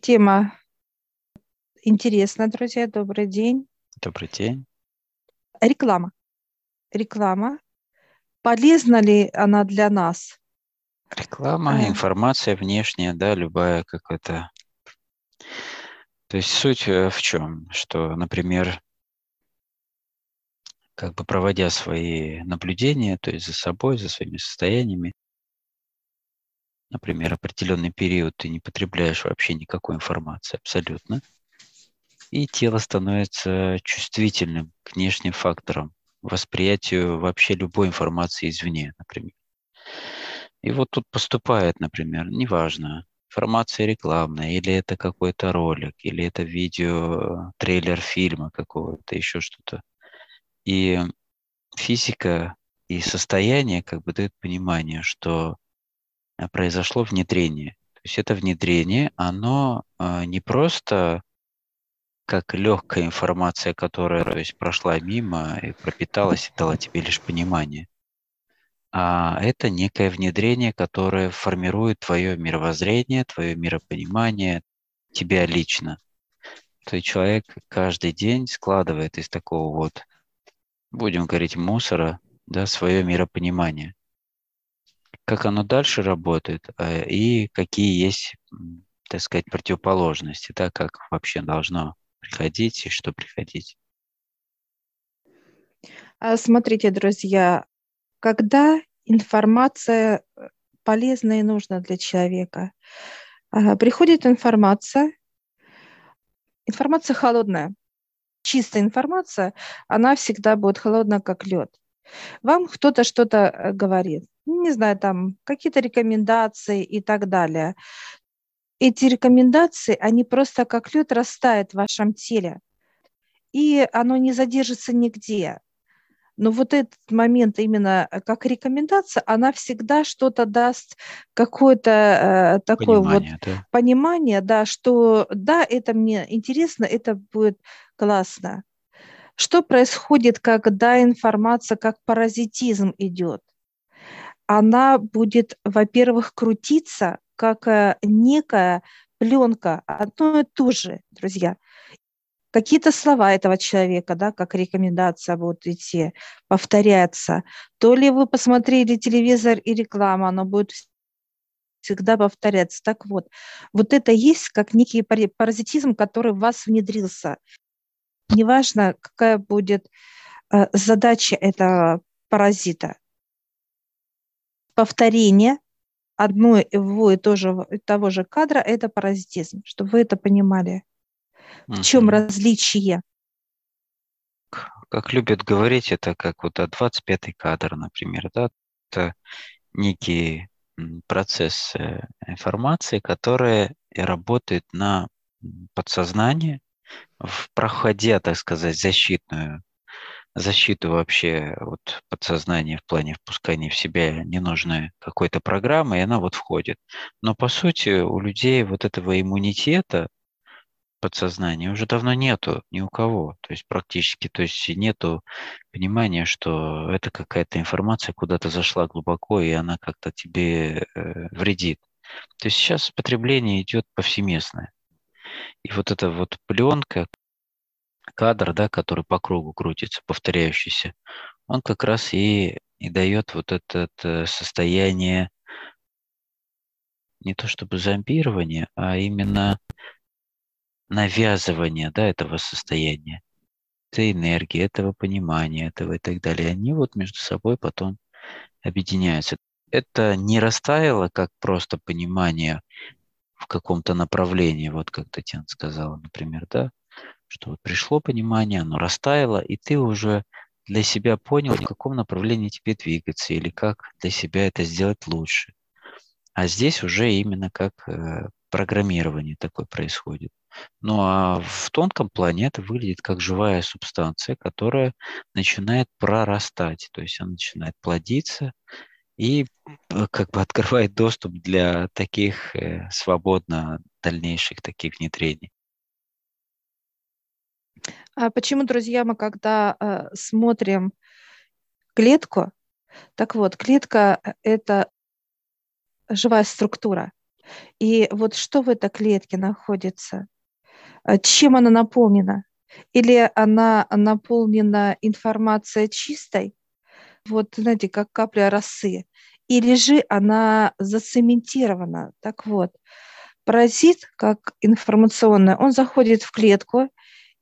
Тема интересная, друзья. Добрый день. Добрый день. Реклама. Реклама. Полезна ли она для нас? Реклама, информация внешняя, да, любая какая-то. То есть суть э, в чем? Что, например, как бы проводя свои наблюдения, то есть за собой, за своими состояниями, например, определенный период ты не потребляешь вообще никакой информации абсолютно, и тело становится чувствительным к внешним факторам, восприятию вообще любой информации извне, например. И вот тут поступает, например, неважно, информация рекламная, или это какой-то ролик, или это видео, трейлер фильма какого-то, еще что-то. И физика и состояние как бы дают понимание, что произошло внедрение. То есть это внедрение, оно а, не просто как легкая информация, которая то есть, прошла мимо и пропиталась и дала тебе лишь понимание. А это некое внедрение, которое формирует твое мировоззрение, твое миропонимание, тебя лично. То есть человек каждый день складывает из такого вот, будем говорить, мусора, да, свое миропонимание как оно дальше работает э, и какие есть, так сказать, противоположности, да, как вообще должно приходить и что приходить. А, смотрите, друзья, когда информация э, полезна и нужна для человека, а, приходит информация, информация холодная, чистая информация, она всегда будет холодна, как лед. Вам кто-то что-то э, говорит, не знаю, там какие-то рекомендации и так далее. Эти рекомендации, они просто как лед растают в вашем теле, и оно не задержится нигде. Но вот этот момент именно э, как рекомендация, она всегда что-то даст, какое-то э, такое понимание, вот да. понимание, да, что да, это мне интересно, это будет классно. Что происходит, когда информация как паразитизм идет? Она будет, во-первых, крутиться как э, некая пленка, одно и то же, друзья. Какие-то слова этого человека, да, как рекомендация будут идти, повторяться. То ли вы посмотрели телевизор и реклама, оно будет всегда повторяться. Так вот, вот это есть как некий паразитизм, который в вас внедрился неважно, какая будет э, задача этого паразита. Повторение одного и того, того же кадра – это паразитизм, чтобы вы это понимали. В чем различие? Как любят говорить, это как вот 25-й кадр, например, да, это некий процесс э, информации, который работает на подсознание, проходя, так сказать, защитную защиту вообще вот подсознания в плане впускания в себя ненужной какой-то программы, и она вот входит. Но по сути у людей вот этого иммунитета подсознания уже давно нету ни у кого. То есть практически, то есть нету понимания, что это какая-то информация куда-то зашла глубоко, и она как-то тебе э, вредит. То есть сейчас потребление идет повсеместное. И вот эта вот пленка, кадр, да, который по кругу крутится, повторяющийся, он как раз и, и дает вот это э, состояние не то чтобы зомбирования, а именно навязывания да, этого состояния, этой энергии, этого понимания, этого и так далее. Они вот между собой потом объединяются. Это не растаяло как просто понимание в каком-то направлении, вот как Татьяна сказала, например, да, что вот пришло понимание, оно растаяло, и ты уже для себя понял, в каком направлении тебе двигаться или как для себя это сделать лучше. А здесь уже именно как э, программирование такое происходит. Ну а в тонком плане это выглядит как живая субстанция, которая начинает прорастать, то есть она начинает плодиться, и э, как бы открывает доступ для таких э, свободно дальнейших таких внедрений. А почему, друзья, мы когда э, смотрим клетку, так вот, клетка – это живая структура. И вот что в этой клетке находится? А чем она наполнена? Или она наполнена информацией чистой, вот, знаете, как капля росы, или же она зацементирована. Так вот, паразит, как информационный, он заходит в клетку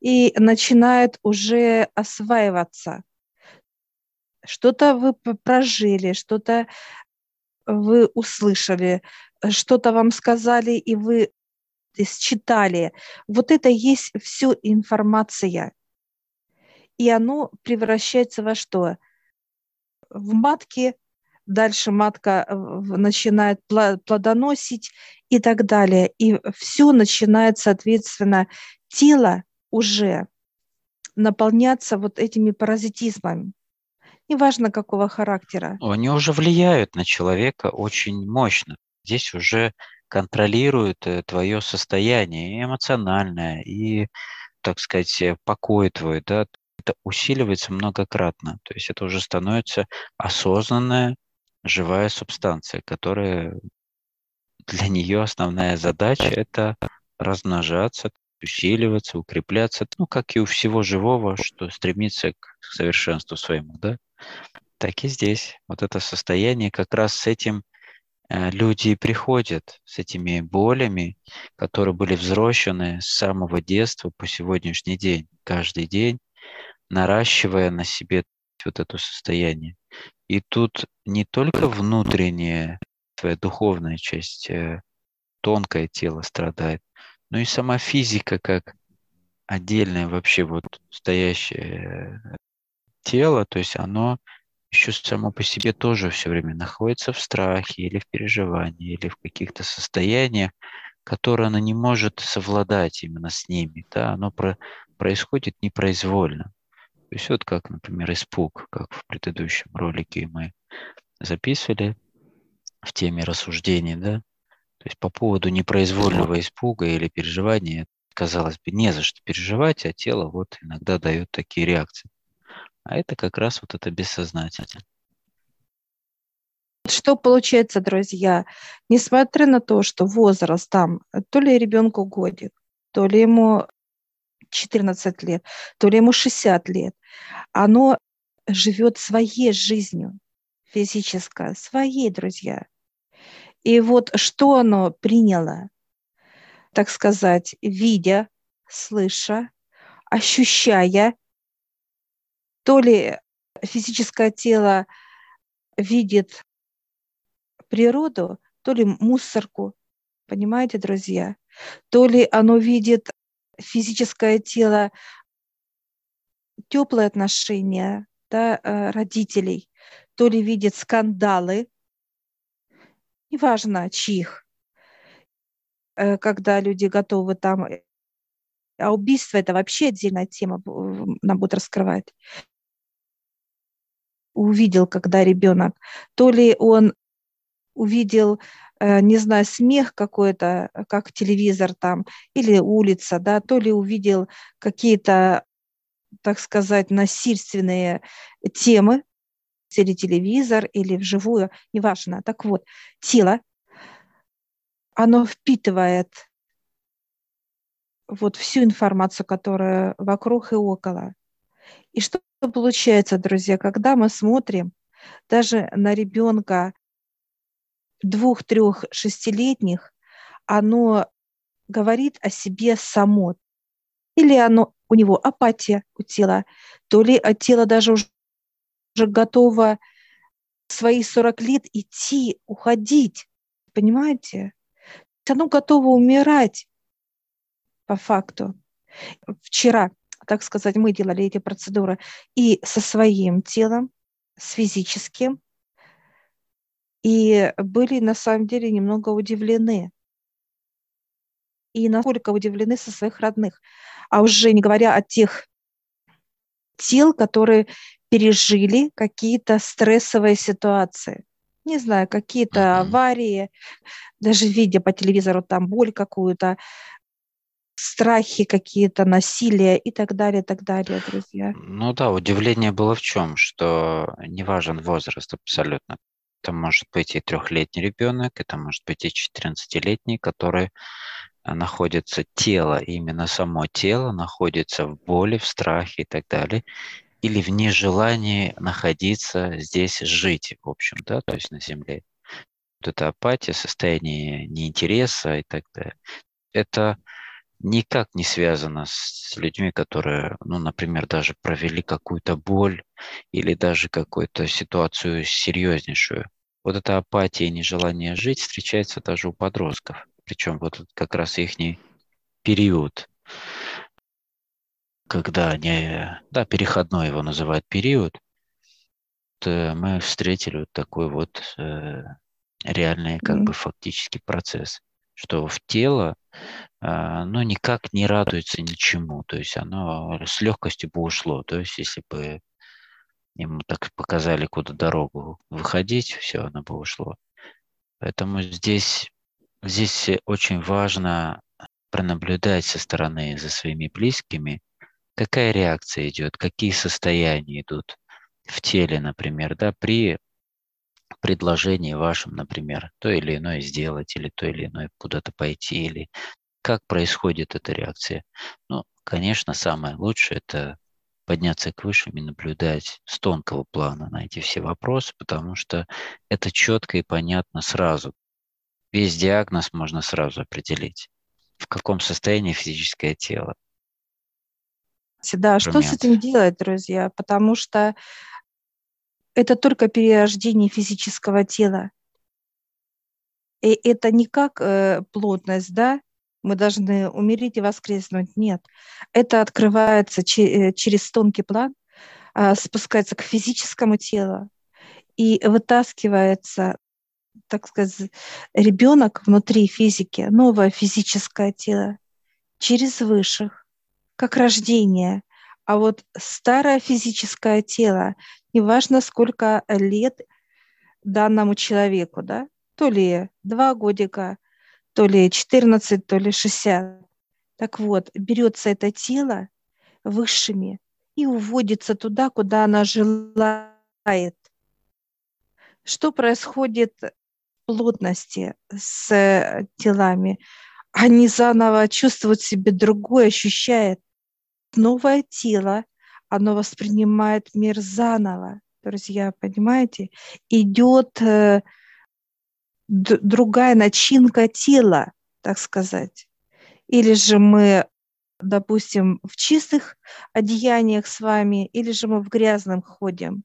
и начинает уже осваиваться. Что-то вы прожили, что-то вы услышали, что-то вам сказали, и вы считали. Вот это есть все информация. И оно превращается во что? В матке, дальше матка э, начинает плодоносить и так далее. И все начинает, соответственно, тело уже наполняться вот этими паразитизмами. Неважно, какого характера. Они уже влияют на человека очень мощно. Здесь уже контролирует э, твое состояние эмоциональное, и, так сказать, э, покой твой, да, это усиливается многократно. То есть это уже становится осознанная живая субстанция, которая для нее основная задача – это размножаться, усиливаться, укрепляться, ну, как и у всего живого, что стремится к совершенству своему, да, так и здесь. Вот это состояние как раз с этим Э, люди приходят с этими болями, которые были взрослены с самого детства по сегодняшний день, каждый день, наращивая на себе вот это состояние. И тут не только внутренняя твоя духовная часть, э, тонкое тело страдает, но и сама физика как отдельное вообще вот стоящее э, тело, то есть оно еще само по себе тоже все время находится в страхе или в переживании, или в каких-то состояниях, которые она не может совладать именно с ними. Да? Оно про, происходит непроизвольно. То есть вот как, например, испуг, как в предыдущем ролике мы записывали в теме рассуждений, да, то есть по поводу непроизвольного испуга или переживания, казалось бы, не за что переживать, а тело вот иногда дает такие реакции. А это как раз вот это бессознательное. Что получается, друзья? Несмотря на то, что возраст там, то ли ребенку годик, то ли ему 14 лет, то ли ему 60 лет, оно живет своей жизнью физической, своей, друзья. И вот что оно приняло, так сказать, видя, слыша, ощущая то ли физическое тело видит природу, то ли мусорку, понимаете, друзья? То ли оно видит физическое тело теплые отношения да, э, родителей, то ли видит скандалы, неважно чьих, э, когда люди готовы там, а убийство это вообще отдельная тема, нам будет раскрывать. Увидел, когда ребенок, то ли он увидел, э, не знаю, смех какой-то, как телевизор там, или улица, да, то ли увидел какие-то, так сказать, насильственные темы, или телевизор, или вживую, неважно. Так вот, тело, оно впитывает вот всю информацию, которая вокруг и около. И что получается, друзья, когда мы смотрим даже на ребенка двух, трех, шестилетних, оно говорит о себе само. Или оно, у него апатия у тела, то ли от тела даже уже, уже готово свои 40 лет идти, уходить. Понимаете? Оно готово умирать по факту. Вчера так сказать, мы делали эти процедуры и со своим телом, с физическим, и были на самом деле немного удивлены. И насколько удивлены со своих родных. А уже не говоря о тех тел, которые пережили какие-то стрессовые ситуации. Не знаю, какие-то аварии, даже видя по телевизору там боль какую-то, страхи какие-то, насилие и так далее, так далее, друзья. Ну да, удивление было в чем, что не важен возраст абсолютно. Это может быть и трехлетний ребенок, это может быть и 14-летний, который находится тело, именно само тело находится в боли, в страхе и так далее, или в нежелании находиться здесь, жить, в общем, да, то есть на Земле. Вот эта апатия, состояние неинтереса и так далее. Это никак не связано с людьми, которые, ну, например, даже провели какую-то боль или даже какую-то ситуацию серьезнейшую. Вот эта апатия и нежелание жить встречается даже у подростков. Причем вот как раз их период, когда они, да, переходной его называют период, мы встретили вот такой вот э, реальный, как mm. бы, фактический процесс, что в тело а, ну, никак не радуется ничему. То есть оно с легкостью бы ушло. То есть если бы ему так показали, куда дорогу выходить, все, оно бы ушло. Поэтому здесь, здесь очень важно пронаблюдать со стороны за своими близкими, какая реакция идет, какие состояния идут в теле, например, да, при предложении вашем, например, то или иное сделать, или то или иное куда-то пойти, или как происходит эта реакция? Ну, конечно, самое лучшее – это подняться к высшим и наблюдать с тонкого плана на эти все вопросы, потому что это четко и понятно сразу. Весь диагноз можно сразу определить. В каком состоянии физическое тело. Да, что с этим делать, друзья? Потому что это только перерождение физического тела. И это не как э, плотность, да, мы должны умереть и воскреснуть. Нет. Это открывается че- э, через тонкий план, а, спускается к физическому телу и вытаскивается, так сказать, ребенок внутри физики, новое физическое тело через высших, как рождение. А вот старое физическое тело, неважно сколько лет данному человеку, да, то ли два годика, то ли 14, то ли 60. Так вот, берется это тело высшими и уводится туда, куда она желает. Что происходит в плотности с телами? Они заново чувствуют себе другое, ощущают новое тело, оно воспринимает мир заново. Друзья, понимаете? Идет э, другая начинка тела, так сказать. Или же мы, допустим, в чистых одеяниях с вами, или же мы в грязном ходим.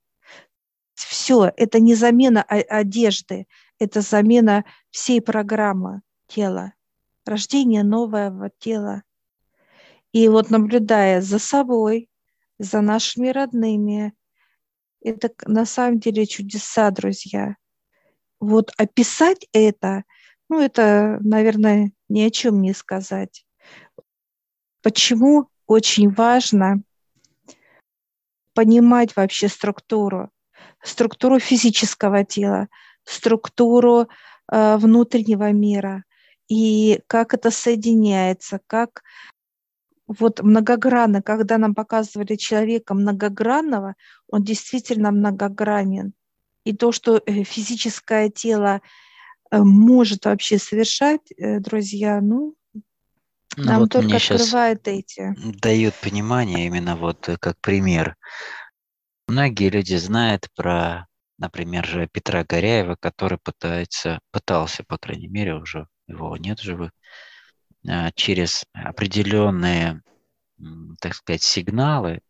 Все, это не замена одежды, это замена всей программы тела, рождение нового тела. И вот наблюдая за собой, за нашими родными, это на самом деле чудеса, друзья вот описать это, ну, это, наверное, ни о чем не сказать. Почему очень важно понимать вообще структуру, структуру физического тела, структуру э, внутреннего мира и как это соединяется, как вот многогранно, когда нам показывали человека многогранного, он действительно многогранен и то, что э, физическое тело э, может вообще совершать, э, друзья, ну, ну нам вот только открывает эти. Дают понимание именно вот как пример. Многие люди знают про, например, же Петра Горяева, который пытается, пытался, по крайней мере, уже его нет живых, через определенные, так сказать, сигналы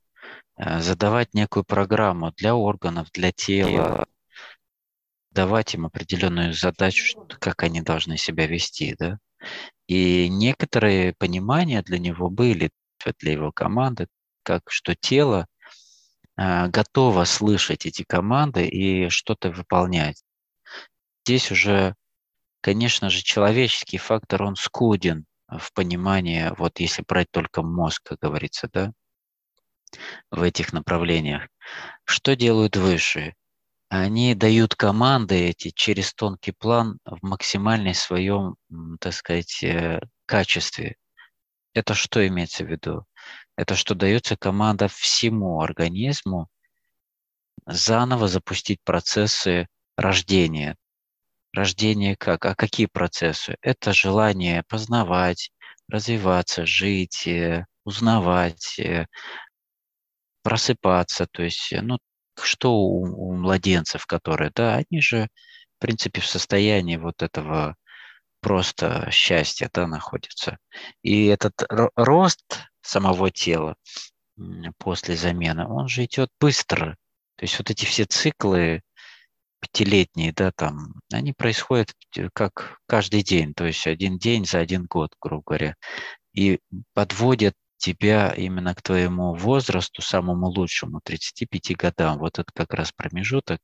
задавать некую программу для органов, для тела, давать им определенную задачу, как они должны себя вести, да. И некоторые понимания для него были, для его команды, как что тело э, готово слышать эти команды и что-то выполнять. Здесь уже, конечно же, человеческий фактор, он скуден в понимании, вот если брать только мозг, как говорится, да, в этих направлениях. Что делают высшие? они дают команды эти через тонкий план в максимальной своем, так сказать, э, качестве. Это что имеется в виду? Это что дается команда всему организму заново запустить процессы рождение. Рождение как? А какие процессы? Это желание познавать, развиваться, жить, э, узнавать, э, просыпаться. То есть, э, ну, что у, у младенцев, которые, да, они же, в принципе, в состоянии вот этого просто счастья, да, находятся. И этот рост самого тела после замены, он же идет быстро. То есть вот эти все циклы пятилетние, да, там, они происходят как каждый день, то есть один день за один год, грубо говоря, и подводят тебя именно к твоему возрасту, самому лучшему, 35 годам. Вот это как раз промежуток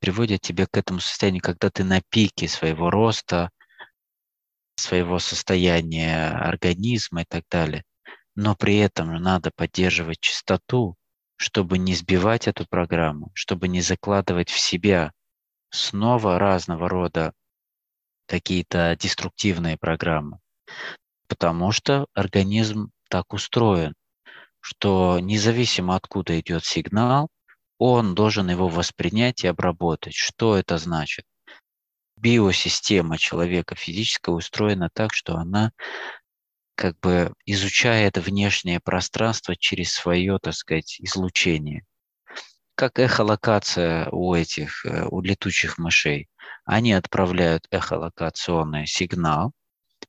приводит тебя к этому состоянию, когда ты на пике своего роста, своего состояния организма и так далее. Но при этом надо поддерживать чистоту, чтобы не сбивать эту программу, чтобы не закладывать в себя снова разного рода какие-то деструктивные программы. Потому что организм так устроен, что независимо откуда идет сигнал, он должен его воспринять и обработать. Что это значит? Биосистема человека физическая устроена так, что она как бы изучает внешнее пространство через свое, так сказать, излучение. Как эхолокация у этих, э, у летучих мышей. Они отправляют эхолокационный сигнал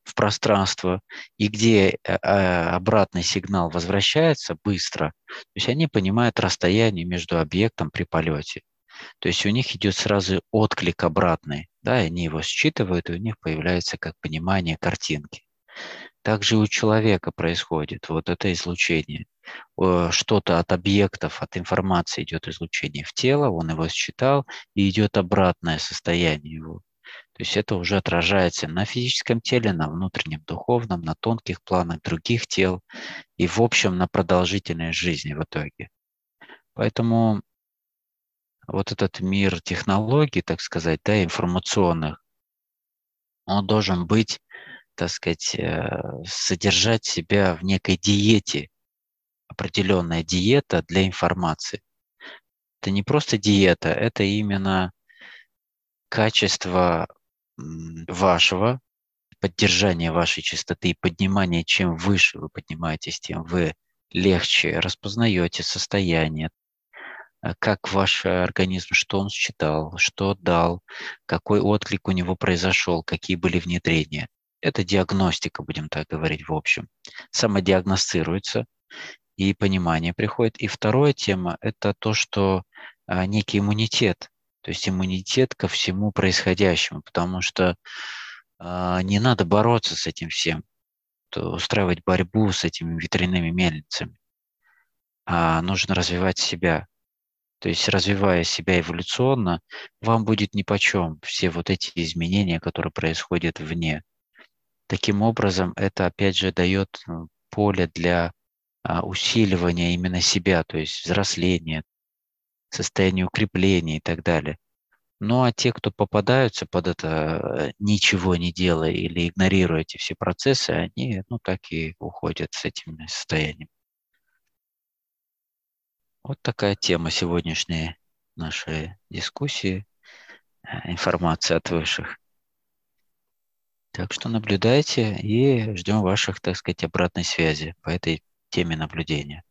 в пространство, и где э, а, обратный сигнал возвращается быстро, то есть они понимают расстояние между объектом при полете. То есть у них идет сразу отклик обратный, да, они его считывают, и у них появляется как понимание картинки. Также у человека происходит вот это излучение. Что-то от объектов, от информации идет излучение в тело, он его считал, и идет обратное состояние его. То есть это уже отражается на физическом теле, на внутреннем духовном, на тонких планах других тел и в общем на продолжительной жизни в итоге. Поэтому вот этот мир технологий, так сказать, да, информационных, он должен быть так сказать, э, содержать себя в некой диете, определенная диета для информации. Это не просто диета, это именно качество вашего, поддержания вашей чистоты и поднимания, чем выше вы поднимаетесь, тем вы легче распознаете состояние, э, как ваш организм, что он считал, что дал, какой отклик у него произошел, какие были внедрения. Это диагностика, будем так говорить в общем. Самодиагностируется, и понимание приходит. И вторая тема – это то, что а, некий иммунитет, то есть иммунитет ко всему происходящему, потому что а, не надо бороться с этим всем, устраивать борьбу с этими ветряными мельницами, а нужно развивать себя. То есть, развивая себя эволюционно, вам будет нипочем все вот эти изменения, которые происходят вне. Таким образом, это опять же дает э, поле для а, усиливания именно себя, то есть взросления, состояния укрепления и так далее. Ну а те, кто попадаются под это э, ничего не делая или игнорируя эти все процессы, они ну так и уходят с этим состоянием. Вот такая тема сегодняшней нашей дискуссии, э, информация от высших. Так что наблюдайте и ждем ваших, так сказать, обратной связи по этой теме наблюдения.